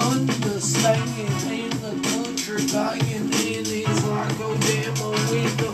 understand in the country dying and it's like oh, with the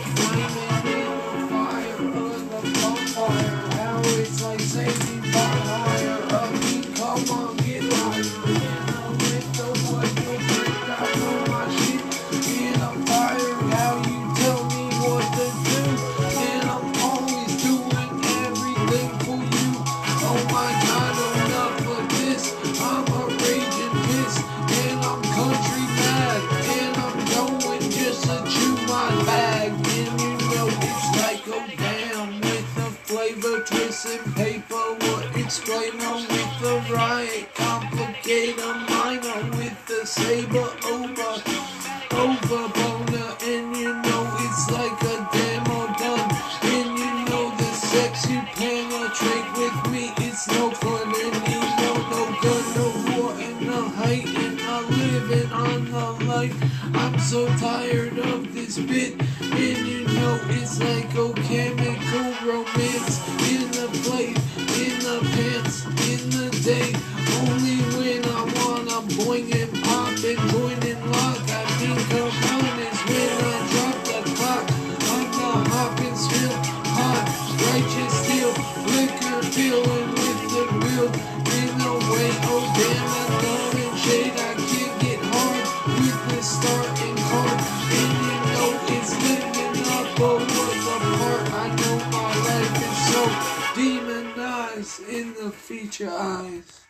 explain on with the right, complicate a minor with the saber. Over over boner. And you know it's like a demo done. And you know the sex you penetrate with me it's no fun. Anymore no gun no war. And no hate and I'm living on the life. I'm so tired of this bit. And you know it's like okay. chemical in the pants in the day. Only when I wanna boing and join and lock I think on is when I drop the clock. I'm the hop and spill hot righteous steel. Liquor feeling with the real. In the way oh damn I love and shade. I can't get hard with the starting card and you know it's living up over the part. I know my life is so in the feature eyes